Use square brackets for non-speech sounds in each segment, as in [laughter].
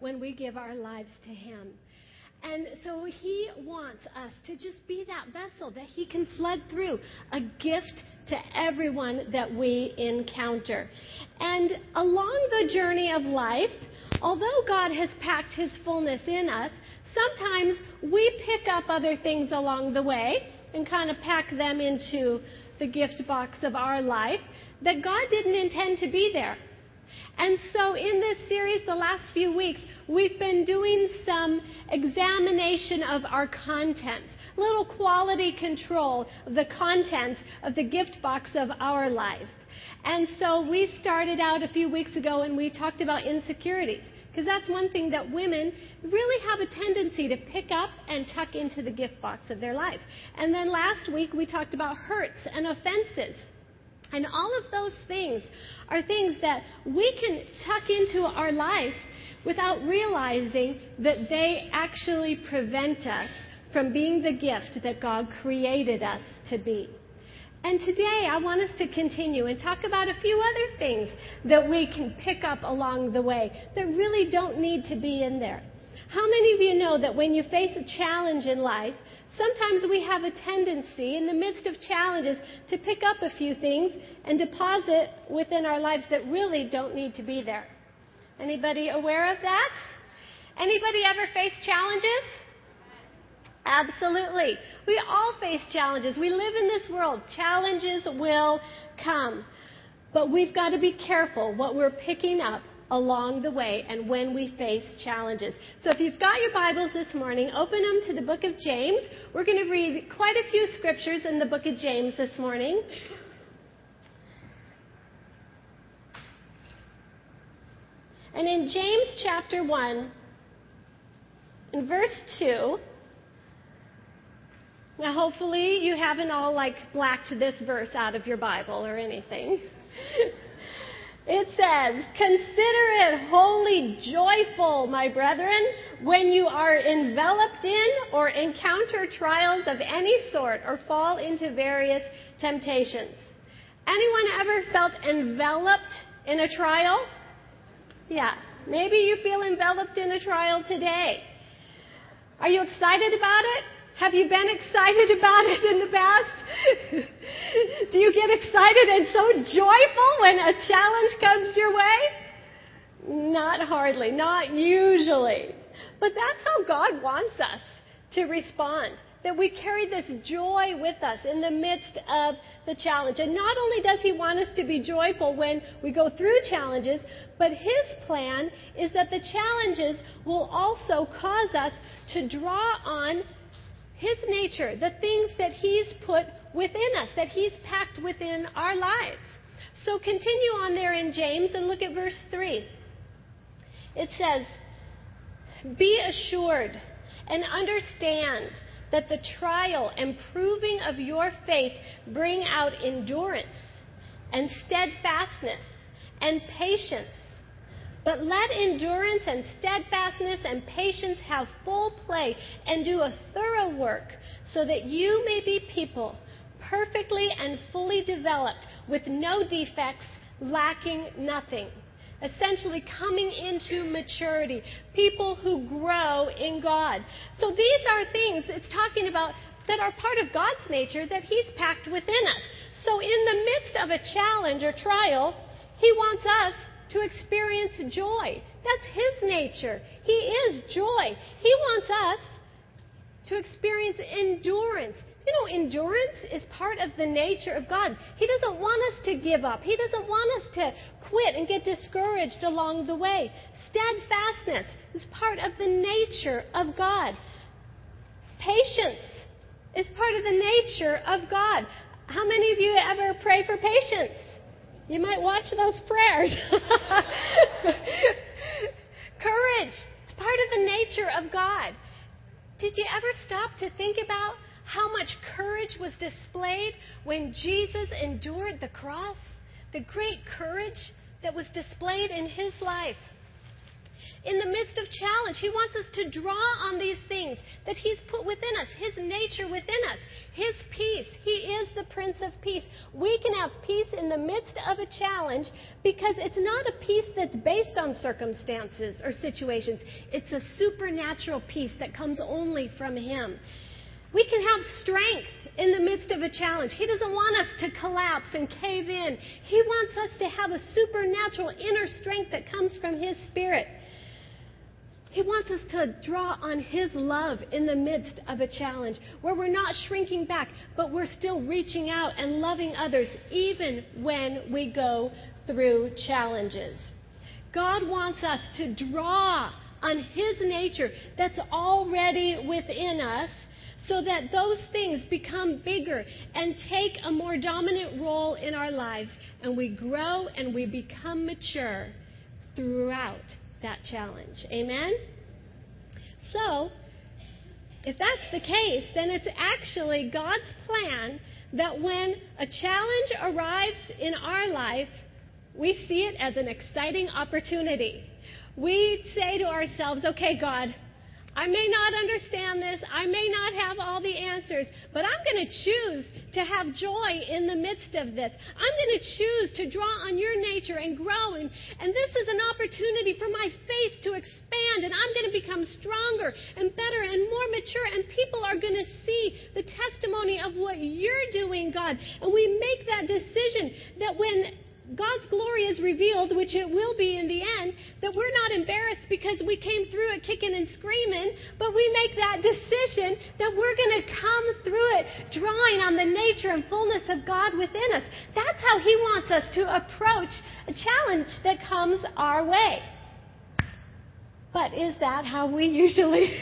when we give our lives to Him. And so He wants us to just be that vessel that He can flood through, a gift to everyone that we encounter. And along the journey of life, although God has packed His fullness in us, sometimes we pick up other things along the way and kind of pack them into the gift box of our life that God didn't intend to be there. And so, in this series, the last few weeks, we've been doing some examination of our contents, little quality control of the contents of the gift box of our life. And so, we started out a few weeks ago and we talked about insecurities. Because that's one thing that women really have a tendency to pick up and tuck into the gift box of their life. And then last week we talked about hurts and offenses. And all of those things are things that we can tuck into our life without realizing that they actually prevent us from being the gift that God created us to be. And today I want us to continue and talk about a few other things that we can pick up along the way that really don't need to be in there. How many of you know that when you face a challenge in life, sometimes we have a tendency in the midst of challenges to pick up a few things and deposit within our lives that really don't need to be there. Anybody aware of that? Anybody ever face challenges? Absolutely. We all face challenges. We live in this world. Challenges will come. But we've got to be careful what we're picking up along the way and when we face challenges. So if you've got your Bibles this morning, open them to the book of James. We're going to read quite a few scriptures in the book of James this morning. And in James chapter 1, in verse 2, now hopefully you haven't all like blacked this verse out of your Bible or anything. [laughs] It says, Consider it wholly joyful, my brethren, when you are enveloped in or encounter trials of any sort or fall into various temptations. Anyone ever felt enveloped in a trial? Yeah. Maybe you feel enveloped in a trial today. Are you excited about it? Have you been excited about it in the past? Do you get excited and so joyful when a challenge comes your way? Not hardly, not usually. But that's how God wants us to respond. That we carry this joy with us in the midst of the challenge. And not only does He want us to be joyful when we go through challenges, but His plan is that the challenges will also cause us to draw on his nature, the things that He's put within us, that He's packed within our lives. So continue on there in James and look at verse 3. It says, Be assured and understand that the trial and proving of your faith bring out endurance and steadfastness and patience. But let endurance and steadfastness and patience have full play and do a thorough work so that you may be people perfectly and fully developed with no defects, lacking nothing. Essentially, coming into maturity, people who grow in God. So, these are things it's talking about that are part of God's nature that He's packed within us. So, in the midst of a challenge or trial, He wants us to experience joy. That's His nature. He is joy. He wants us to experience endurance. You know, endurance is part of the nature of God. He doesn't want us to give up, He doesn't want us to quit and get discouraged along the way. Steadfastness is part of the nature of God. Patience is part of the nature of God. How many of you ever pray for patience? You might watch those prayers. [laughs] Courage. It's part of the nature of God. Did you ever stop to think about how much courage was displayed when Jesus endured the cross? The great courage that was displayed in his life. In the midst of challenge. He wants us to draw on these things that He's put within us, His nature within us, His peace. He is the Prince of Peace. We can have peace in the midst of a challenge because it's not a peace that's based on circumstances or situations. It's a supernatural peace that comes only from Him. We can have strength in the midst of a challenge. He doesn't want us to collapse and cave in. He wants us to have a supernatural inner strength that comes from His Spirit. He wants us to draw on His love in the midst of a challenge where we're not shrinking back, but we're still reaching out and loving others even when we go through challenges. God wants us to draw on His nature that's already within us so that those things become bigger and take a more dominant role in our lives and we grow and we become mature throughout that challenge. Amen? So, if that's the case, then it's actually God's plan that when a challenge arrives in our life, we see it as an exciting opportunity. We say to ourselves, okay, God, I may not understand this. I may not have all the answers, but I'm going to choose to have joy in the midst of this. I'm going to choose to draw on your nature and grow. And, and this is an opportunity for my faith to expand, and I'm going to become stronger and better and more mature. And people are going to see the testimony of what you're doing, God. And we make that decision that when God's glory is revealed, which it will be in the end, that we're not embarrassed because we came through it kicking and screaming, but we make that decision that we're going to come through it drawing on the nature and fullness of God within us. That's how He wants us to approach a challenge that comes our way. But is that how we [laughs] usually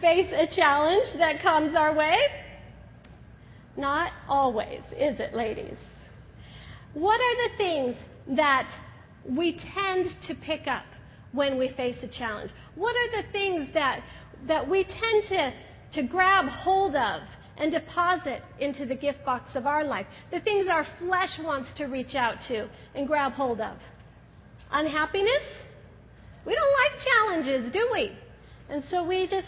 face a challenge that comes our way? Not always, is it, ladies? What are the things that we tend to pick up when we face a challenge? What are the things that, that we tend to, to grab hold of and deposit into the gift box of our life? The things our flesh wants to reach out to and grab hold of. Unhappiness? We don't like challenges, do we? And so we just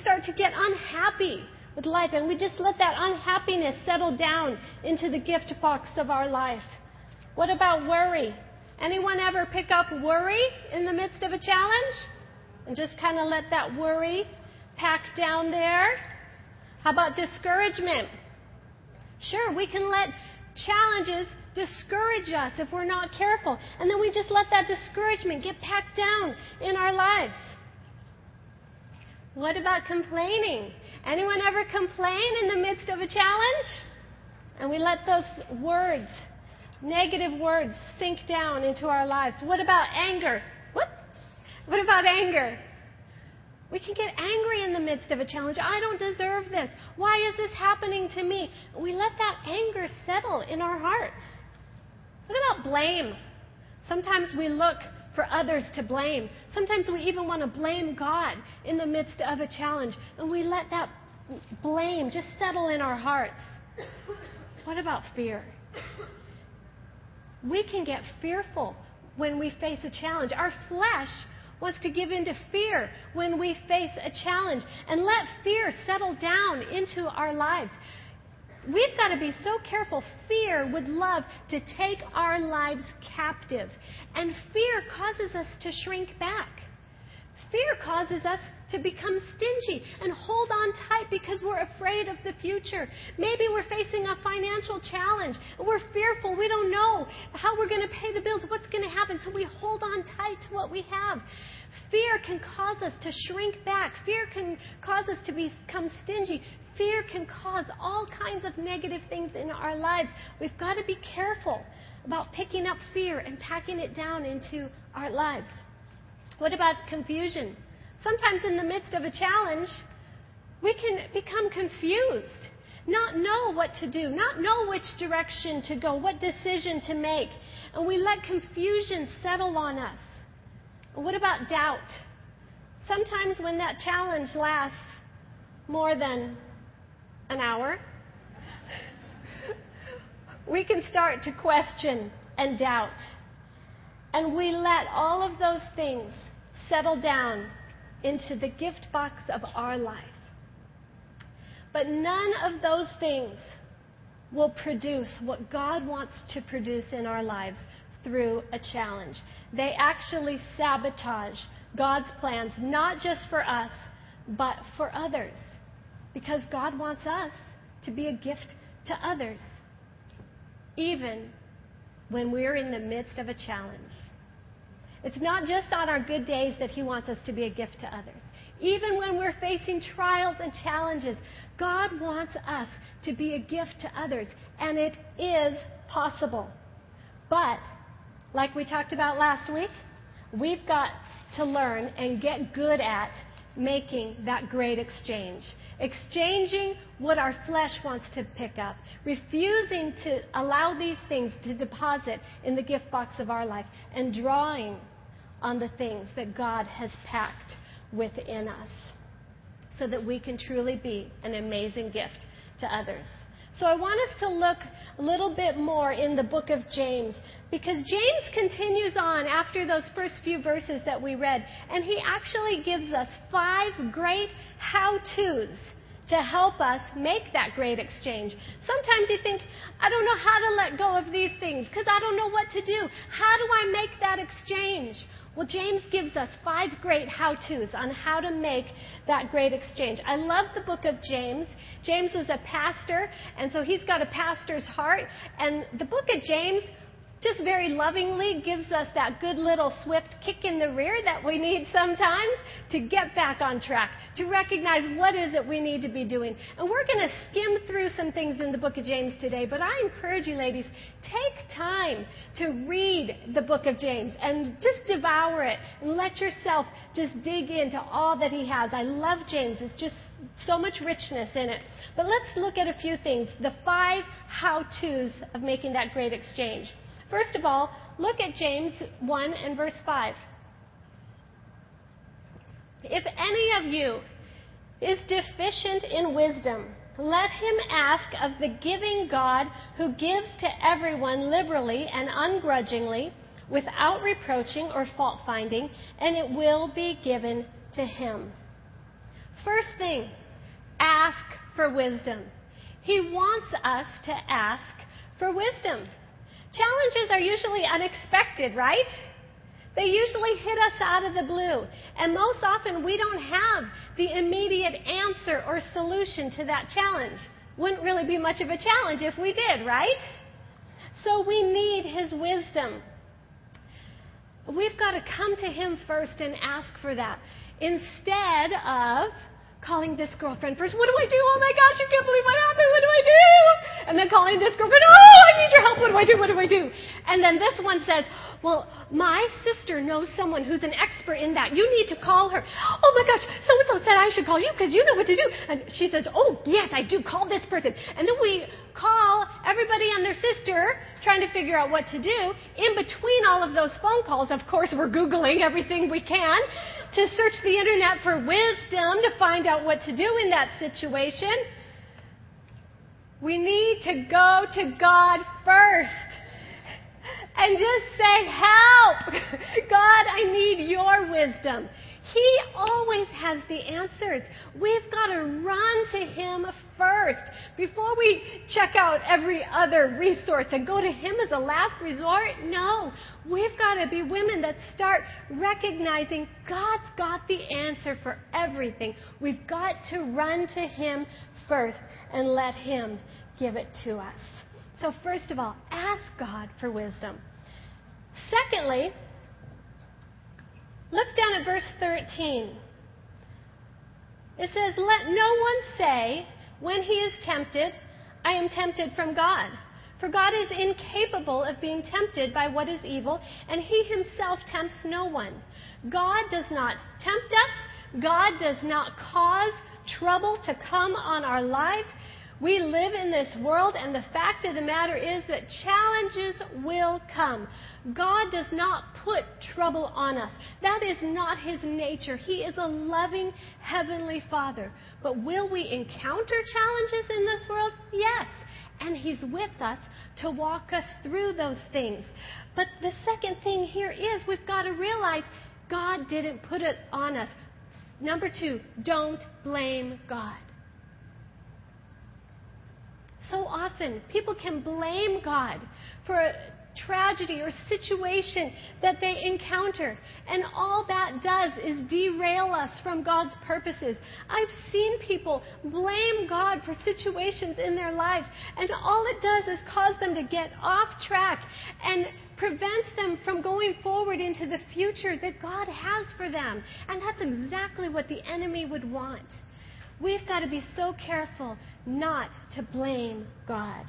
start to get unhappy with life, and we just let that unhappiness settle down into the gift box of our life. What about worry? Anyone ever pick up worry in the midst of a challenge? And just kind of let that worry pack down there? How about discouragement? Sure, we can let challenges discourage us if we're not careful. And then we just let that discouragement get packed down in our lives. What about complaining? Anyone ever complain in the midst of a challenge? And we let those words, negative words, sink down into our lives. What about anger? What? What about anger? We can get angry in the midst of a challenge. I don't deserve this. Why is this happening to me? We let that anger settle in our hearts. What about blame? Sometimes we look for others to blame. Sometimes we even want to blame God in the midst of a challenge, and we let that blame just settle in our hearts. What about fear? We can get fearful when we face a challenge. Our flesh wants to give in to fear when we face a challenge and let fear settle down into our lives. We've got to be so careful. Fear would love to take our lives captive. And fear causes us to shrink back. Fear causes us to become stingy and hold on tight because we're afraid of the future. Maybe we're facing a financial challenge we're fearful. We don't know how we're going to pay the bills, what's going to happen. So we hold on tight to what we have. Fear can cause us to shrink back. Fear can cause us to become stingy. Fear can cause all kinds of negative things in our lives. We've got to be careful about picking up fear and packing it down into our lives. What about confusion? Sometimes, in the midst of a challenge, we can become confused, not know what to do, not know which direction to go, what decision to make, and we let confusion settle on us. What about doubt? Sometimes, when that challenge lasts more than an hour, we can start to question and doubt. And we let all of those things settle down into the gift box of our life. But none of those things will produce what God wants to produce in our lives through a challenge. They actually sabotage God's plans, not just for us, but for others. Because God wants us to be a gift to others, even when we're in the midst of a challenge. It's not just on our good days that He wants us to be a gift to others. Even when we're facing trials and challenges, God wants us to be a gift to others, and it is possible. But, like we talked about last week, we've got to learn and get good at making that great exchange. Exchanging what our flesh wants to pick up, refusing to allow these things to deposit in the gift box of our life, and drawing on the things that God has packed within us so that we can truly be an amazing gift to others. So I want us to look a little bit more in the book of James because James continues on after those first few verses that we read, and he actually gives us five great how to's to help us make that great exchange. Sometimes you think, I don't know how to let go of these things because I don't know what to do. How do I make that exchange? Well, James gives us five great how to's on how to make that great exchange. I love the book of James. James was a pastor, and so he's got a pastor's heart. And the book of James just very lovingly gives us that good little swift kick in the rear that we need sometimes to get back on track, to recognize what is it we need to be doing. And we're going to skim through some things in the book of James today, but I encourage you, ladies, take time to read the book of James and just devour it and let yourself just dig into all that he has. I love James. It's just so much richness in it. But let's look at a few things. The five how to's of making that great exchange. First of all, look at James 1 and verse 5. If any of you is deficient in wisdom, let him ask of the giving God who gives to everyone liberally and ungrudgingly, without reproaching or fault finding, and it will be given to him. First thing, ask for wisdom. He wants us to ask for wisdom. Challenges are usually unexpected, right? They usually hit us out of the blue. And most often we don't have the immediate answer or solution to that challenge. Wouldn't really be much of a challenge if we did, right? So we need His wisdom. We've got to come to Him first and ask for that instead of calling this girlfriend first. What do I do? Oh my gosh, you can't believe what happened. What do I do? And then calling this girlfriend, oh, I need your help. What do I do? What do I do? And then this one says, well, my sister knows someone who's an expert in that. You need to call her. Oh my gosh, so and so said I should call you because you know what to do. And she says, oh, yes, I do. Call this person. And then we call everybody and their sister trying to figure out what to do. In between all of those phone calls, of course, we're Googling everything we can to search the internet for wisdom to find out what to do in that situation. We need to go to God first and just say, Help! [laughs] God, I need your wisdom. He always has the answers. We've got to run to Him first before we check out every other resource and go to Him as a last resort. No, we've got to be women that start recognizing God's got the answer for everything. We've got to run to Him first and let Him give it to us. So, first of all, ask God for wisdom. Secondly, look down at verse 13. It says, Let no one say, when he is tempted, I am tempted from God. For God is incapable of being tempted by what is evil, and he himself tempts no one. God does not tempt us. God does not cause trouble to come on our lives. We live in this world, and the fact of the matter is that challenges will come. God does not put trouble on us. That is not His nature. He is a loving Heavenly Father. But will we encounter challenges in this world? Yes. And He's with us to walk us through those things. But the second thing here is we've got to realize God didn't put it on us. Number two, don't blame God. So often, people can blame God for a tragedy or situation that they encounter. And all that does is derail us from God's purposes. I've seen people blame God for situations in their lives, and all it does is cause them to get off track and prevents them from going forward into the future that God has for them. And that's exactly what the enemy would want. We've got to be so careful not to blame God.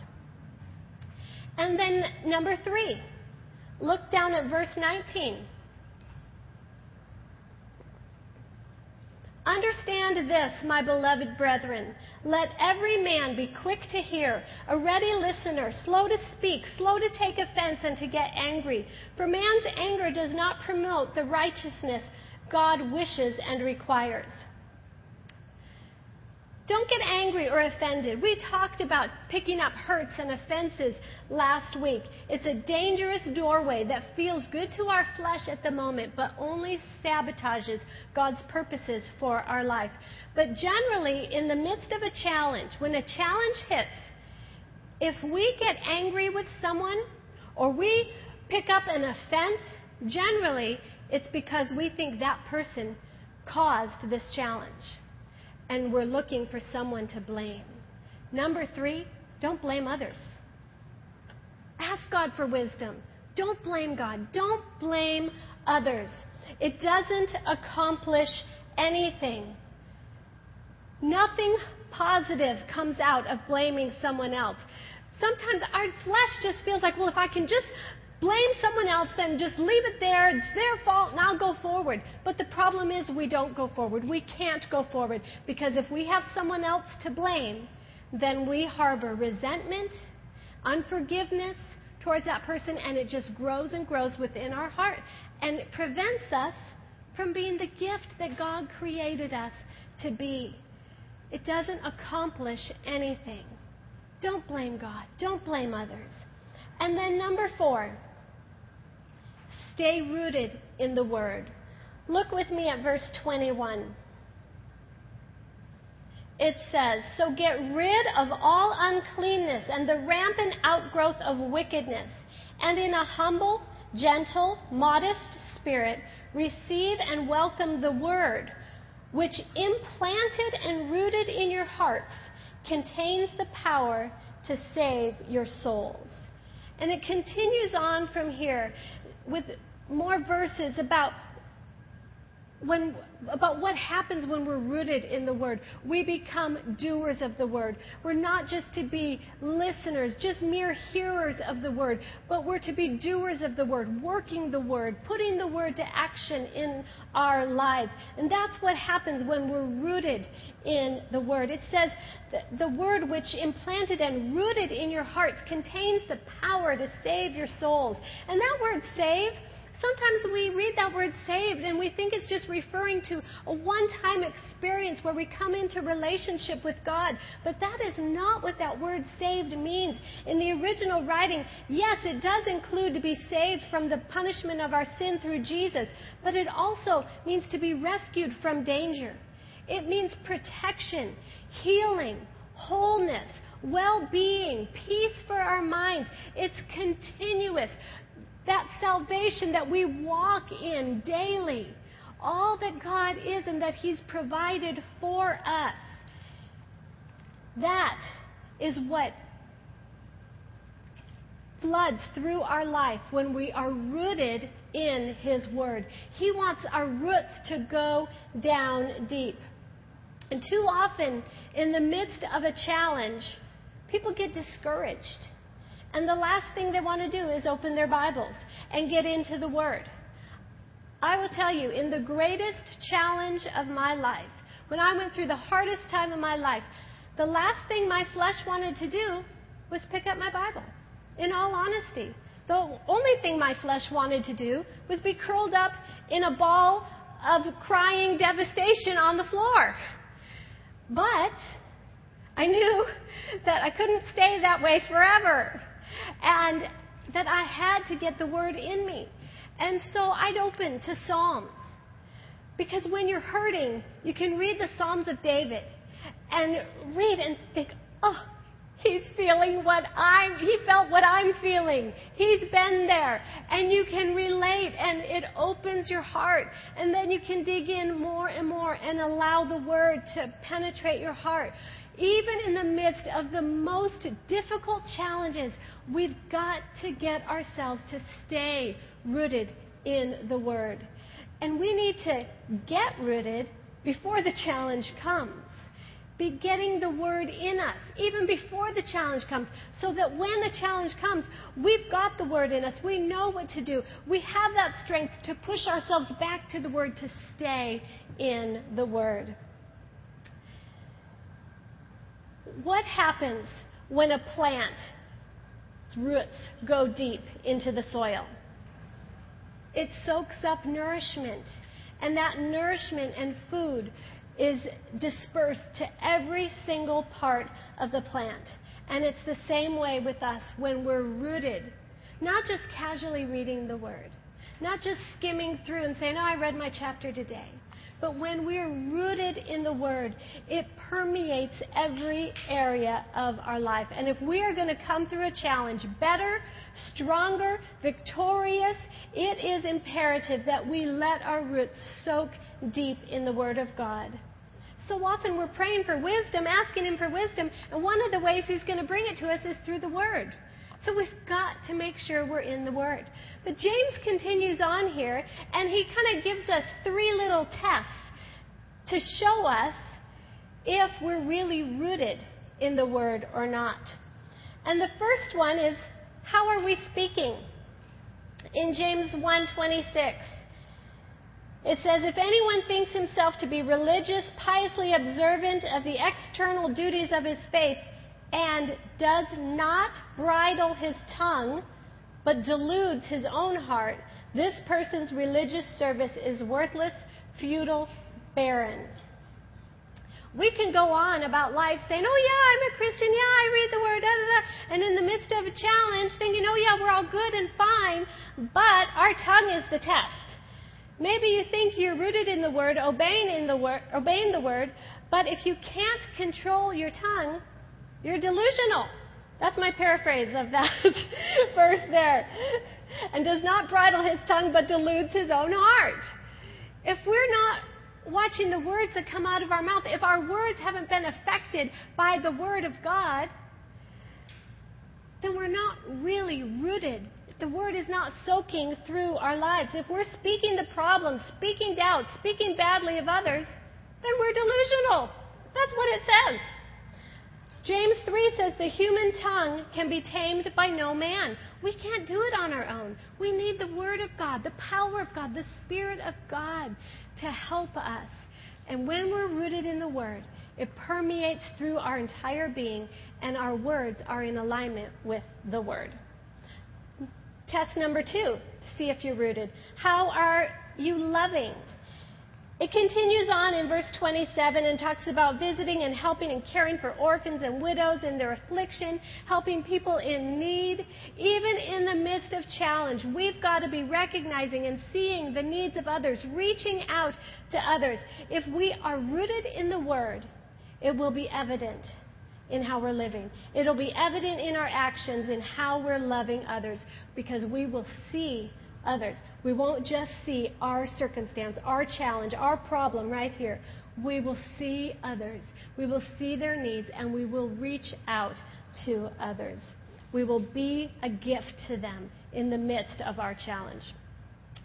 And then number three, look down at verse 19. Understand this, my beloved brethren. Let every man be quick to hear, a ready listener, slow to speak, slow to take offense, and to get angry. For man's anger does not promote the righteousness God wishes and requires. Don't get angry or offended. We talked about picking up hurts and offenses last week. It's a dangerous doorway that feels good to our flesh at the moment, but only sabotages God's purposes for our life. But generally, in the midst of a challenge, when a challenge hits, if we get angry with someone or we pick up an offense, generally it's because we think that person caused this challenge and we're looking for someone to blame. Number three, don't blame others. Ask God for wisdom. Don't blame God. Don't blame others. It doesn't accomplish anything. Nothing positive comes out of blaming someone else. Sometimes our flesh just feels like, well, if I can just blame someone else, then just leave it there. It's their fault, and I'll go forward. But the problem is, we don't go forward. We can't go forward because if we have someone else to blame, then we harbor resentment, unforgiveness towards that person, and it just grows and grows within our heart. And it prevents us from being the gift that God created us to be. It doesn't accomplish anything. Don't blame God. Don't blame others. And then number four, Stay rooted in the Word. Look with me at verse 21. It says, So get rid of all uncleanness and the rampant outgrowth of wickedness, and in a humble, gentle, modest spirit, receive and welcome the Word, which implanted and rooted in your hearts contains the power to save your souls. And it continues on from here with more verses about when, about what happens when we're rooted in the Word. We become doers of the Word. We're not just to be listeners, just mere hearers of the Word, but we're to be doers of the Word, working the Word, putting the Word to action in our lives. And that's what happens when we're rooted in the Word. It says the Word which implanted and rooted in your hearts contains the power to save your souls. And that word save, Sometimes we read that word saved and we think it's just referring to a one time experience where we come into relationship with God. But that is not what that word saved means. In the original writing, yes, it does include to be saved from the punishment of our sin through Jesus, but it also means to be rescued from danger. It means protection, healing, wholeness, well being, peace for our minds. It's continuous that salvation that we walk in daily, all that God is and that He's provided for us. That is what floods through our life when we are rooted in His Word. He wants our roots to go down deep. And too often, in the midst of a challenge, people get discouraged. And the last thing they want to do is open their Bibles and get into the Word. I will tell you, in the greatest challenge of my life, when I went through the hardest time of my life, the last thing my flesh wanted to do was pick up my Bible. In all honesty, the only thing my flesh wanted to do was be curled up in a ball of crying devastation on the floor. But I knew [laughs] that I couldn't stay that way forever and that I had to get the word in me. And so I'd open to Psalms Because when you're hurting, you can read the Psalms of David and read and think, oh, He's feeling what I'm, he felt what I'm feeling. He's been there. And you can relate and it opens your heart. And then you can dig in more and more and allow the word to penetrate your heart. Even in the midst of the most difficult challenges, we've got to get ourselves to stay rooted in the word. And we need to get rooted before the challenge comes be getting the word in us, even before the challenge comes, so that when the challenge comes, we've got the word in us. We know what to do. We have that strength to push ourselves back to the word, to stay in the word. What happens when a plant's roots go deep into the soil? It soaks up nourishment, and that nourishment and food is dispersed to every single part of the plant. And it's the same way with us when we're rooted, not just casually reading the Word, not just skimming through and saying, Oh, I read my chapter today. But when we're rooted in the Word, it permeates every area of our life. And if we are going to come through a challenge better, stronger, victorious, it is imperative that we let our roots soak deep in the Word of God. So often we're praying for wisdom, asking Him for wisdom, and one of the ways He's going to bring it to us is through the Word. So we've got to make sure we're in the Word. But James continues on here, and he kind of gives us three little tests to show us if we're really rooted in the Word or not. And the first one is how are we speaking? In James 1:26, it says, If anyone thinks himself to be religious, piously observant of the external duties of his faith, and does not bridle his tongue, but deludes his own heart, this person's religious service is worthless, futile, barren. We can go on about life saying, oh yeah, I'm a Christian, yeah, I read the word, da da da, and in the midst of a challenge thinking, oh yeah, we're all good and fine, but our tongue is the test. Maybe you think you're rooted in the Word, obeying, in the word, obeying the Word, but if you can't control your tongue, you're delusional. That's my paraphrase of that [laughs] verse there. And does not bridle his tongue, but deludes his own heart. If we're not watching the words that come out of our mouth, if our words haven't been affected by the Word of God, then we're not really rooted the word is not soaking through our lives. If we're speaking the problems, speaking doubt, speaking badly of others, then we're delusional. That's what it says. James 3 says the human tongue can be tamed by no man. We can't do it on our own. We need the Word of God, the power of God, the Spirit of God to help us. And when we're rooted in the Word, it permeates through our entire being, and our words are in alignment with the Word. Test number two, see if you're rooted. How are you loving? It continues on in verse 27 and talks about visiting and helping and caring for orphans and widows in their affliction, helping people in need. Even in the midst of challenge, we've got to be recognizing and seeing the needs of others, reaching out to others. If we are rooted in the Word, it will be evident in how we're living. It'll be evident in our actions in how we're loving others because we will see others. We won't just see our circumstance, our challenge, our problem right here. We will see others. We will see their needs and we will reach out to others. We will be a gift to them in the midst of our challenge.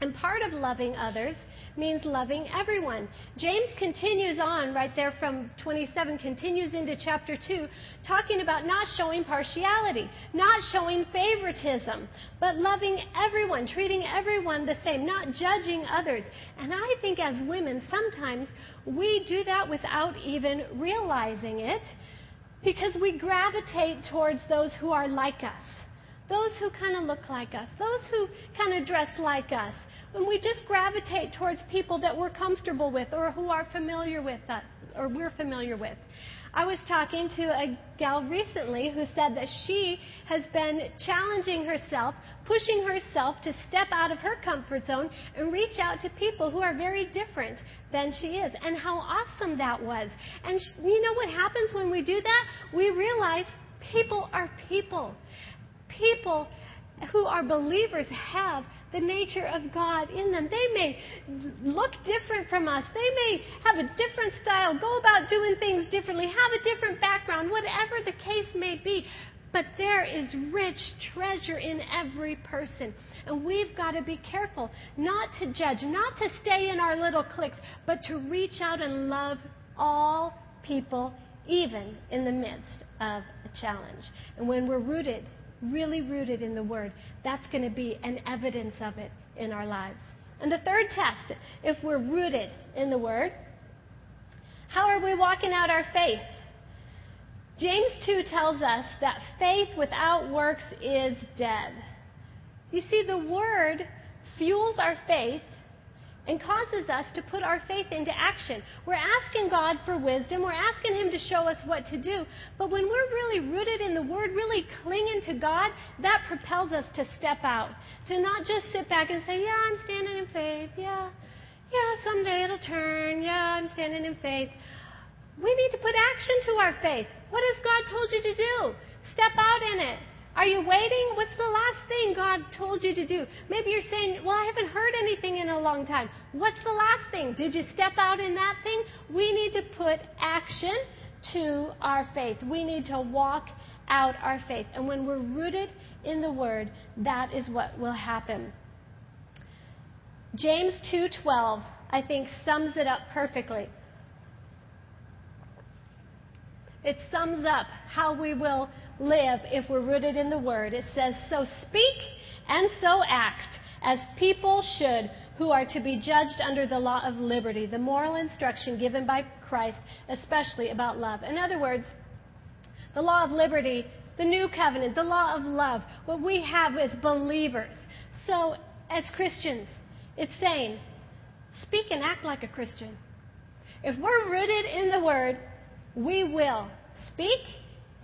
And part of loving others means loving everyone. James continues on right there from 27, continues into chapter 2, talking about not showing partiality, not showing favoritism, but loving everyone, treating everyone the same, not judging others. And I think as women, sometimes we do that without even realizing it because we gravitate towards those who are like us. Those who kind of look like us, those who kind of dress like us, when we just gravitate towards people that we're comfortable with or who are familiar with us, or we're familiar with. I was talking to a gal recently who said that she has been challenging herself, pushing herself to step out of her comfort zone and reach out to people who are very different than she is, and how awesome that was. And you know what happens when we do that? We realize people are people. People who are believers have the nature of God in them. They may look different from us. They may have a different style, go about doing things differently, have a different background, whatever the case may be. But there is rich treasure in every person. And we've got to be careful not to judge, not to stay in our little cliques, but to reach out and love all people, even in the midst of a challenge. And when we're rooted really rooted in the Word, that's going to be an evidence of it in our lives. And the third test, if we're rooted in the Word, how are we walking out our faith? James 2 tells us that faith without works is dead. You see, the Word fuels our faith and causes us to put our faith into action. We're asking God for wisdom. We're asking Him to show us what to do. But when we're really rooted in the Word, really clinging to God, that propels us to step out. To not just sit back and say, Yeah, I'm standing in faith. Yeah, yeah, someday it'll turn. Yeah, I'm standing in faith. We need to put action to our faith. What has God told you to do? Step out in it. Are you waiting? What's the last thing God told you to do? Maybe you're saying, Well, I haven't heard anything in a long time. What's the last thing? Did you step out in that thing? We need to put action to our faith. We need to walk out our faith. And when we're rooted in the Word, that is what will happen. James 2:12, I think, sums it up perfectly. It sums up how we will live if we're rooted in the Word. It says, So speak and so act as people should who are to be judged under the law of liberty, the moral instruction given by Christ, especially about love. In other words, the law of liberty, the new covenant, the law of love, what we have as believers. So, as Christians, it's saying, speak and act like a Christian. If we're rooted in the Word, we will speak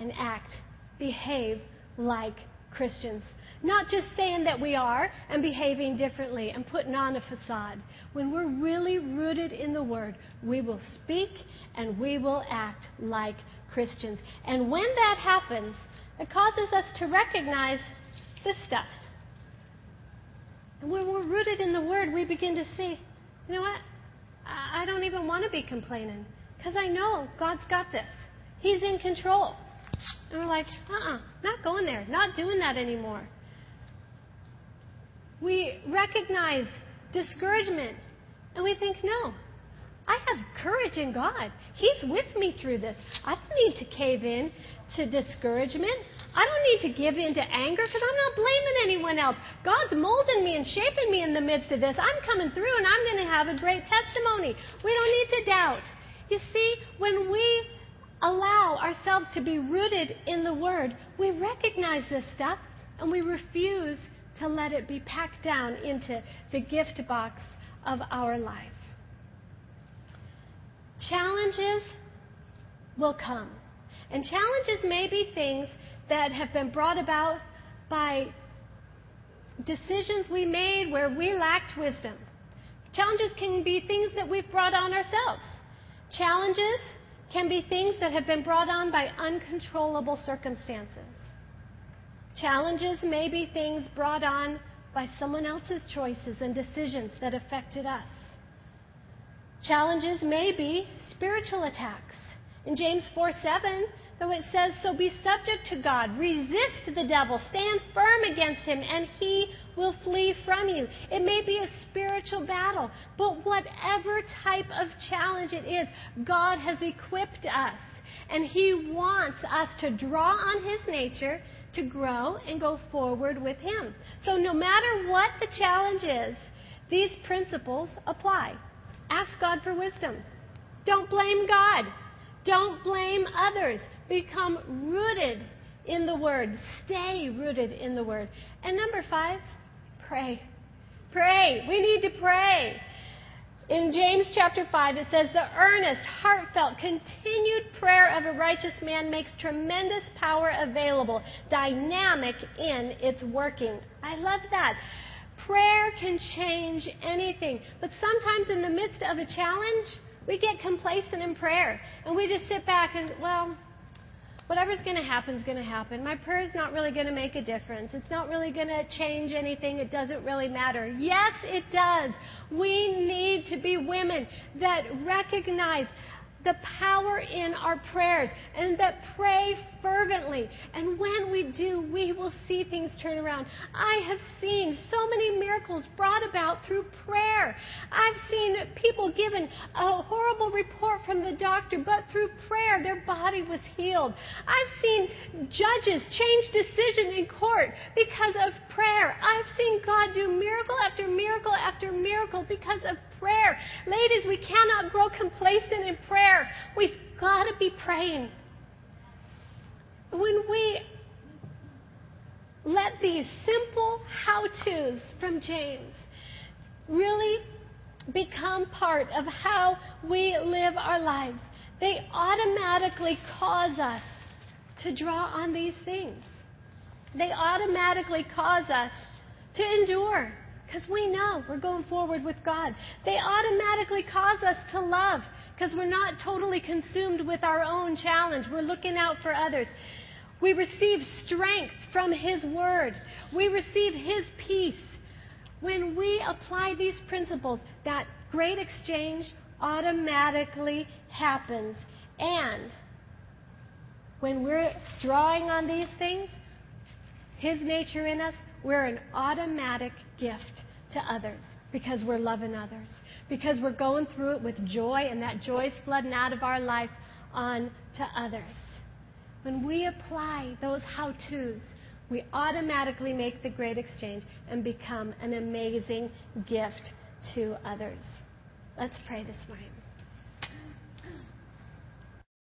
and act behave like Christians. Not just saying that we are and behaving differently and putting on a facade. When we're really rooted in the Word, we will speak and we will act like Christians. And when that happens, it causes us to recognize this stuff. And when we're rooted in the Word, we begin to see, you know what? I don't even want to be complaining because I know God's got this. He's in control. And we're like, uh uh-uh, uh not going there, not doing that anymore. We recognize discouragement and we think, no, I have courage in God. He's with me through this. I don't need to cave in to discouragement. I don't need to give in to anger because I'm not blaming anyone else. God's molding me and shaping me in the midst of this. I'm coming through and I'm going to have a great testimony. We don't need to doubt. You see, when we allow ourselves to be rooted in the Word, we recognize this stuff and we refuse to let it be packed down into the gift box of our life. Challenges will come. And challenges may be things that have been brought about by decisions we made where we lacked wisdom. Challenges can be things that we've brought on ourselves. Challenges can be things that have been brought on by uncontrollable circumstances. Challenges may be things brought on by someone else's choices and decisions that affected us. Challenges may be spiritual attacks. In James 4 7, though it says, So be subject to God, resist the devil, stand firm against him, and he will flee from you. It may be a spiritual battle, but whatever type of challenge it is, God has equipped us. And He wants us to draw on His nature to grow and go forward with Him. So no matter what the challenge is, these principles apply. Ask God for wisdom. Don't blame God. Don't blame others. Become rooted in the Word. Stay rooted in the Word. And number five, Pray. Pray. We need to pray. In James chapter 5, it says, The earnest, heartfelt, continued prayer of a righteous man makes tremendous power available, dynamic in its working. I love that. Prayer can change anything. But sometimes in the midst of a challenge, we get complacent in prayer and we just sit back and, well, whatever's going to happen is going to happen. My prayer is not really going to make a difference. It's not really going to change anything. It doesn't really matter. Yes, it does. We need to be women that recognize the power in our prayers and that pray fervently. And when we do, we will see things turn around. I have seen so many miracles brought about through prayer. I've seen people given a horrible report from the doctor, but through prayer, their body was healed. I've seen judges change decision in court because of prayer. I've seen God do miracle after miracle after miracle because of prayer. Ladies, we cannot grow complacent in prayer. We've got to be praying. When we let these simple how to's from James really become part of how we live our lives, they automatically cause us to draw on these things. They automatically cause us to endure because we know we're going forward with God. They automatically cause us to love because we're not totally consumed with our own challenge. We're looking out for others. We receive strength from His Word. We receive His peace. When we apply these principles, that great exchange automatically happens. And when we're drawing on these things, His nature in us, we're an automatic gift to others because we're loving others, because we're going through it with joy, and that joy is flooding out of our life on to others. When we apply those how to's, we automatically make the great exchange and become an amazing gift to others. Let's pray this morning.